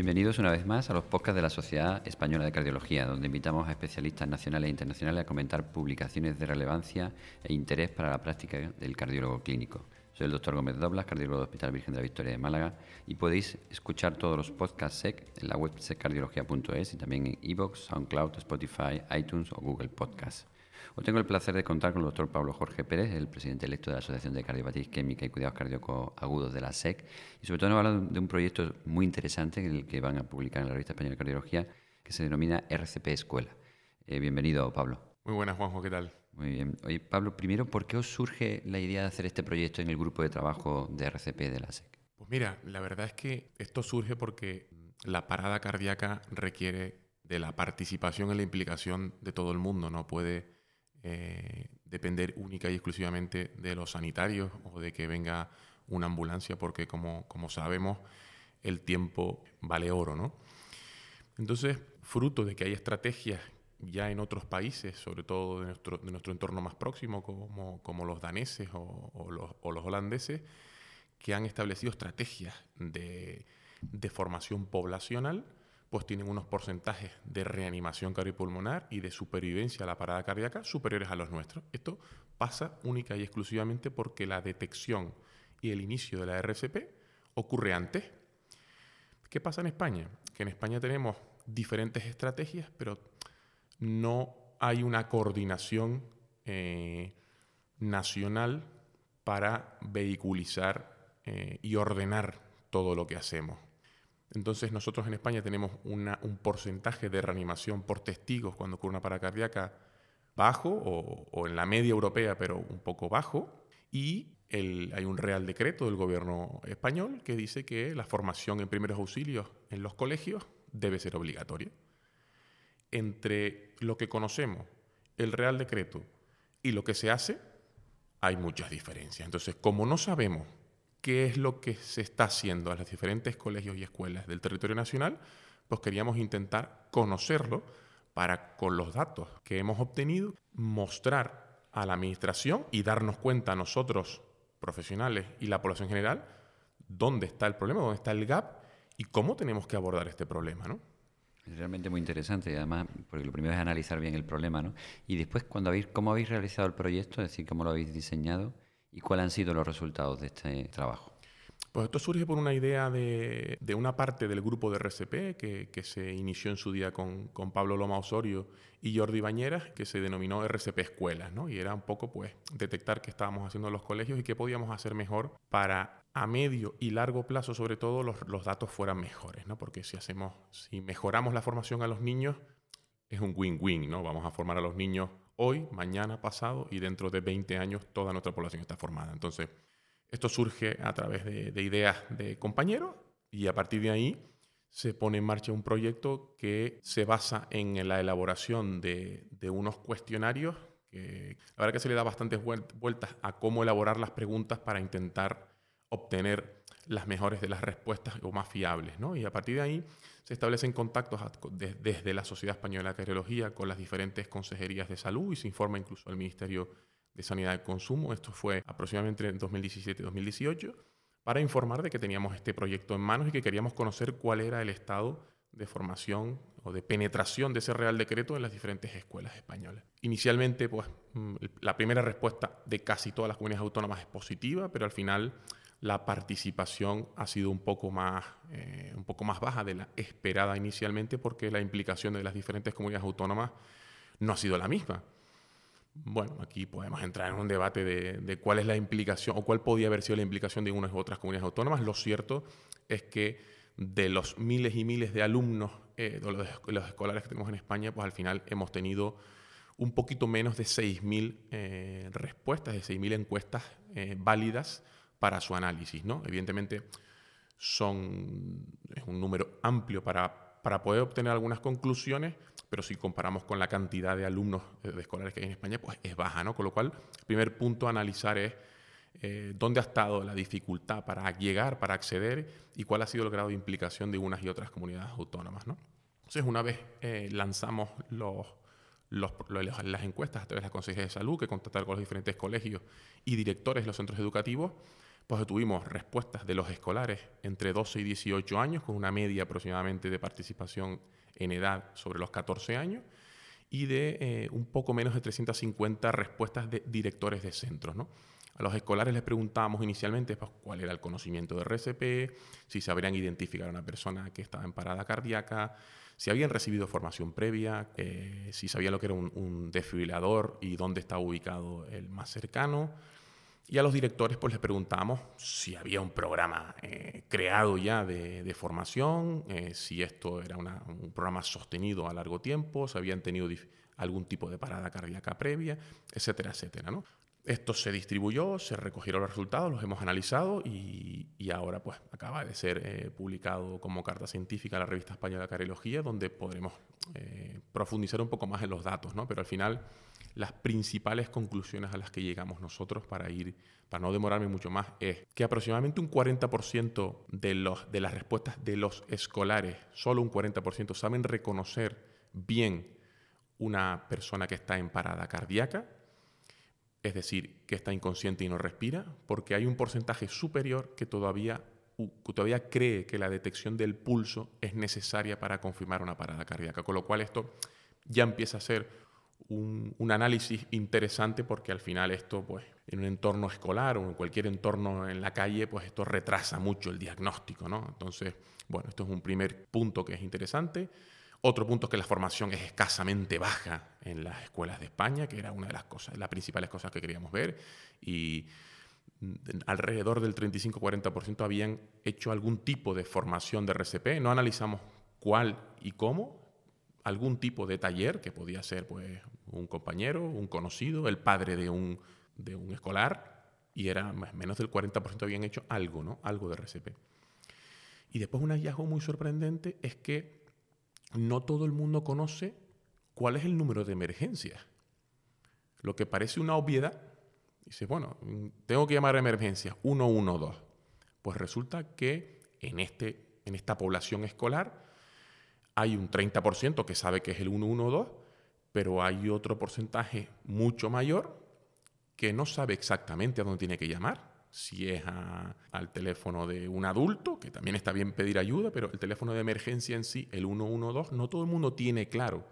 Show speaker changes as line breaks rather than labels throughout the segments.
Bienvenidos una vez más a los podcasts de la Sociedad Española de Cardiología, donde invitamos a especialistas nacionales e internacionales a comentar publicaciones de relevancia e interés para la práctica del cardiólogo clínico. Soy el doctor Gómez Doblas, cardiólogo del Hospital Virgen de la Victoria de Málaga, y podéis escuchar todos los podcasts SEC en la web seccardiología.es y también en iVoox, SoundCloud, Spotify, iTunes o Google Podcasts. Hoy tengo el placer de contar con el doctor Pablo Jorge Pérez, el presidente electo de la Asociación de Cardiopatía Isquémica y Cuidados Cardíacos Agudos de la SEC, y sobre todo nos habla de un proyecto muy interesante en el que van a publicar en la revista Española de Cardiología, que se denomina RCP Escuela. Eh, bienvenido, Pablo.
Muy buenas, Juanjo, ¿qué tal?
Muy bien. Oye, Pablo, primero, ¿por qué os surge la idea de hacer este proyecto en el grupo de trabajo de RCP de la SEC?
Pues mira, la verdad es que esto surge porque la parada cardíaca requiere de la participación y la implicación de todo el mundo, no puede eh, depender única y exclusivamente de los sanitarios o de que venga una ambulancia, porque como, como sabemos, el tiempo vale oro, ¿no? Entonces, fruto de que hay estrategias ya en otros países, sobre todo de nuestro, de nuestro entorno más próximo, como, como los daneses o, los, o, los, holandeses, que han establecido estrategias de, de formación poblacional pues tienen unos porcentajes de reanimación cardiopulmonar y de supervivencia a la parada cardíaca superiores a los nuestros. Esto pasa única y exclusivamente porque la detección y el inicio de la RCP ocurre antes. ¿Qué pasa en España? Que en España tenemos diferentes estrategias, pero no hay una coordinación eh, nacional para vehiculizar eh, y ordenar todo lo que hacemos. Entonces nosotros en España tenemos un porcentaje de reanimación por testigos cuando ocurre una parada cardíaca bajo o, en la media europea, pero un poco bajo. Y hay un real decreto del gobierno español que dice que la formación en primeros auxilios en los colegios debe ser obligatoria. Entre lo que conocemos, el real decreto y lo que se hace, hay muchas diferencias. Entonces, como no sabemos qué es lo que se está haciendo en los diferentes colegios y escuelas del territorio nacional, pues queríamos intentar conocerlo para, con los datos que hemos obtenido, mostrar a la administración y darnos cuenta a nosotros, profesionales y la población general, dónde está el problema, dónde está el gap y cómo tenemos que abordar este problema, ¿no?
Realmente muy interesante, además, porque lo primero es analizar bien el problema, ¿no? Y después, cuando habéis, cómo habéis realizado el proyecto, es decir, cómo lo habéis diseñado, ¿Y cuáles han sido los resultados de este trabajo?
Pues esto surge por una idea de, una parte del grupo de RCP que, se inició en su día con, con, Pablo Loma Osorio y Jordi Bañeras, que se denominó RCP Escuelas, ¿no? Y era un poco, pues, detectar qué estábamos haciendo en los colegios y qué podíamos hacer mejor para a medio y largo plazo, sobre todo, los, los datos fueran mejores, ¿no? Porque si hacemos, si mejoramos la formación a los niños, es un win-win, ¿no? Vamos a formar a los niños hoy, mañana, pasado y dentro de 20 años toda nuestra población está formada. Entonces, esto surge a través de, ideas de compañeros y a partir de ahí se pone en marcha un proyecto que se basa en la elaboración de, unos cuestionarios que la verdad que se le da bastantes vueltas a cómo elaborar las preguntas para intentar obtener las mejores de las respuestas o más fiables. ¿no? Y a partir de ahí se establecen contactos desde la Sociedad Española de Cardiología con las diferentes consejerías de salud y se informa incluso al Ministerio de Sanidad y Consumo. Esto fue aproximadamente en 2017 2018 para informar de que teníamos este proyecto en manos y que queríamos conocer cuál era el estado de formación o de penetración de ese Real Decreto en las diferentes escuelas españolas. Inicialmente, pues, mm, la primera respuesta de casi todas las comunidades autónomas es positiva, pero al final la participación ha sido un poco, más, eh, un poco más baja de la esperada inicialmente porque la implicación de las diferentes comunidades autónomas no ha sido la misma. Bueno, aquí podemos entrar en un debate de, cuál es la implicación o cuál podía haber sido la implicación de unas u otras comunidades autónomas. Lo cierto es que de los miles y miles de alumnos, eh, de los, escolares que tenemos en España, pues al final hemos tenido un poquito menos de 6.000 eh, respuestas, de 6.000 encuestas válidas para su análisis. ¿no? Evidentemente son, es un número amplio para, para poder obtener algunas conclusiones, pero si comparamos con la cantidad de alumnos de escolares que hay en España, pues es baja. ¿no? Con lo cual, el primer punto a analizar es eh, dónde ha estado la dificultad para llegar, para acceder y cuál ha sido el grado de implicación de unas y otras comunidades autónomas. ¿no? Entonces, una vez eh, lanzamos los, los, las encuestas a través de las consejerías de salud que contactaron con los diferentes colegios y directores de los centros educativos, pues tuvimos respuestas de los escolares entre 12 y 18 años, con una media aproximadamente de participación en edad sobre los 14 años, y de eh, un poco menos de 350 respuestas de directores de centros. ¿no? A los escolares les preguntábamos inicialmente pues, cuál era el conocimiento de RCP, si sabrían identificar a una persona que estaba en parada cardíaca, si habían recibido formación previa, eh, si sabían lo que era un, un desfibrilador y dónde estaba ubicado el más cercano. Y a los directores pues les preguntamos si había un programa eh, creado ya de, formación, eh, si esto era un programa sostenido a largo tiempo, si habían tenido algún tipo de parada cardíaca previa, etcétera, etcétera. ¿no? Esto se distribuyó, se recogieron los resultados, los hemos analizado y, ahora pues acaba de ser eh, publicado como carta científica en la revista Española de Cardiología, donde podremos profundizar un poco más en los datos, ¿no? pero al final las principales conclusiones a las que llegamos nosotros para ir, para no demorarme mucho más, es que aproximadamente un 40% de, los, de las respuestas de los escolares, solo un 40%, saben reconocer bien una persona que está en parada cardíaca, es decir, que está inconsciente y no respira, porque hay un porcentaje superior que todavía, todavía cree que la detección del pulso es necesaria para confirmar una parada cardíaca, con lo cual esto ya empieza a ser un, análisis interesante porque al final esto, pues, en un entorno escolar o en cualquier entorno en la calle, pues esto retrasa mucho el diagnóstico, ¿no? Entonces, bueno, esto es un primer punto que es interesante. Otro punto es que la formación es escasamente baja en las escuelas de España, que era una de las cosas, las principales cosas que queríamos ver. Y alrededor del 35-40% habían hecho algún tipo de formación de RCP. No analizamos cuál y cómo, algún tipo de taller, que podía ser pues, un compañero, un conocido, el padre de un, de un escolar, y era menos del 40% habían hecho algo, ¿no? Algo de RCP. Y después un hallazgo muy sorprendente es que no todo el mundo conoce cuál es el número de emergencias. Lo que parece una obviedad, dice, bueno, tengo que llamar a emergencias 112. Pues resulta que en, este, en esta población escolar hay un 30% que sabe que es el 112, pero hay otro porcentaje mucho mayor que no sabe exactamente a dónde tiene que llamar. Si es al teléfono de un adulto, que también está bien pedir ayuda, pero el teléfono de emergencia en sí, el 112, no todo el mundo tiene claro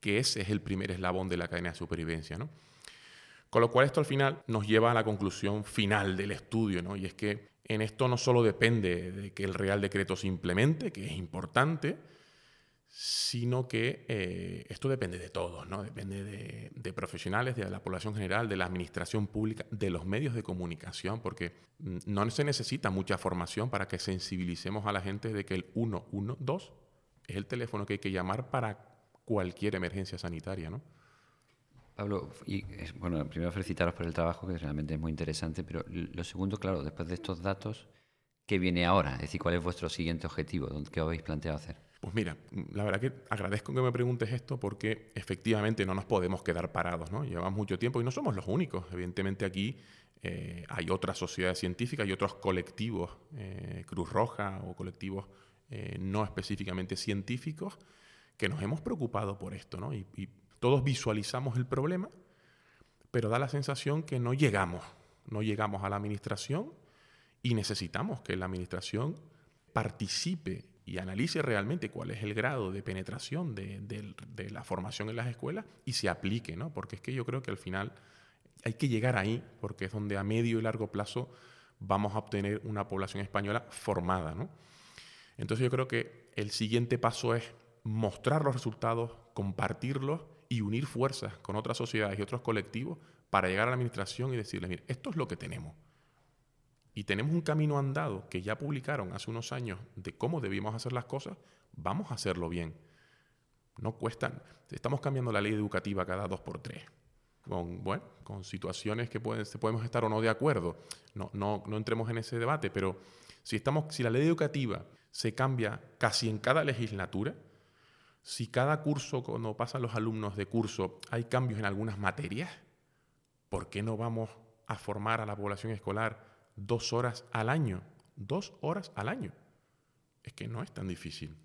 que ese es el primer eslabón de la cadena de supervivencia. ¿no? Con lo cual esto al final nos lleva a la conclusión final del estudio, ¿no? y es que en esto no solo depende de que el Real Decreto se implemente, que es importante, sino que eh, esto depende de todos, ¿no? depende de, profesionales, de la población general, de la administración pública, de los medios de comunicación, porque mm, no se necesita mucha formación para que sensibilicemos a la gente de que el 112 es el teléfono que hay que llamar para cualquier emergencia sanitaria. ¿no?
Pablo, bueno, primero felicitaros por el trabajo, que realmente es muy interesante, pero lo segundo, claro, después de estos datos, ¿qué viene ahora? Es decir, ¿cuál es vuestro siguiente objetivo? ¿Qué habéis planteado hacer?
Pues mira, la verdad que agradezco que me preguntes esto porque efectivamente no nos podemos quedar parados, ¿no? Llevamos mucho tiempo y no somos los únicos. Evidentemente aquí eh, hay otras sociedades científicas y otros colectivos, eh, Cruz Roja o colectivos eh, no específicamente científicos, que nos hemos preocupado por esto, ¿no? Y, y todos visualizamos el problema, pero da la sensación que no llegamos, no llegamos a la administración y necesitamos que la administración participe y analice realmente cuál es el grado de penetración de, la formación en las escuelas y se aplique, ¿no? Porque es que yo creo que al final hay que llegar ahí, porque es donde a medio y largo plazo vamos a obtener una población española formada, ¿no? Entonces yo creo que el siguiente paso es mostrar los resultados, compartirlos y unir fuerzas con otras sociedades y otros colectivos para llegar a la administración y decirles, mire, esto es lo que tenemos y tenemos un camino andado que ya publicaron hace unos años de cómo debíamos hacer las cosas, vamos a hacerlo bien. No cuestan. Estamos cambiando la ley educativa cada dos por tres. Con, bueno, con situaciones que pueden, podemos estar o no de acuerdo. No, no, no entremos en ese debate, pero si, estamos, si la ley educativa se cambia casi en cada legislatura, si cada curso, cuando pasan los alumnos de curso, hay cambios en algunas materias, ¿por qué no vamos a formar a la población escolar dos horas al año. Dos horas al año. Es que no es tan difícil.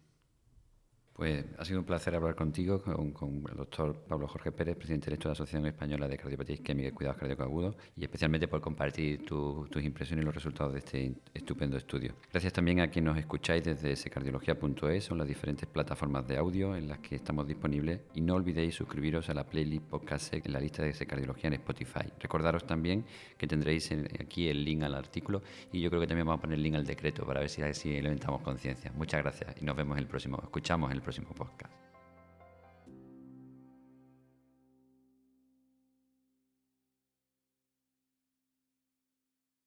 Pues ha sido un placer hablar contigo, con, el doctor Pablo Jorge Pérez, presidente electo de la Asociación Española de Cardiopatía Isquémica y Cuidados Cardíacos Agudos, y especialmente por compartir tus impresiones y los resultados de este estupendo estudio. Gracias también a quienes nos escucháis desde secardiología.es, son las diferentes plataformas de audio en las que estamos disponibles, y no olvidéis suscribiros a la playlist podcast en la lista de Cardiología en Spotify. Recordaros también que tendréis aquí el link al artículo, y yo creo que también vamos a poner el link al decreto para ver si así levantamos conciencia. Muchas gracias y nos vemos en el próximo, escuchamos en próximo podcast.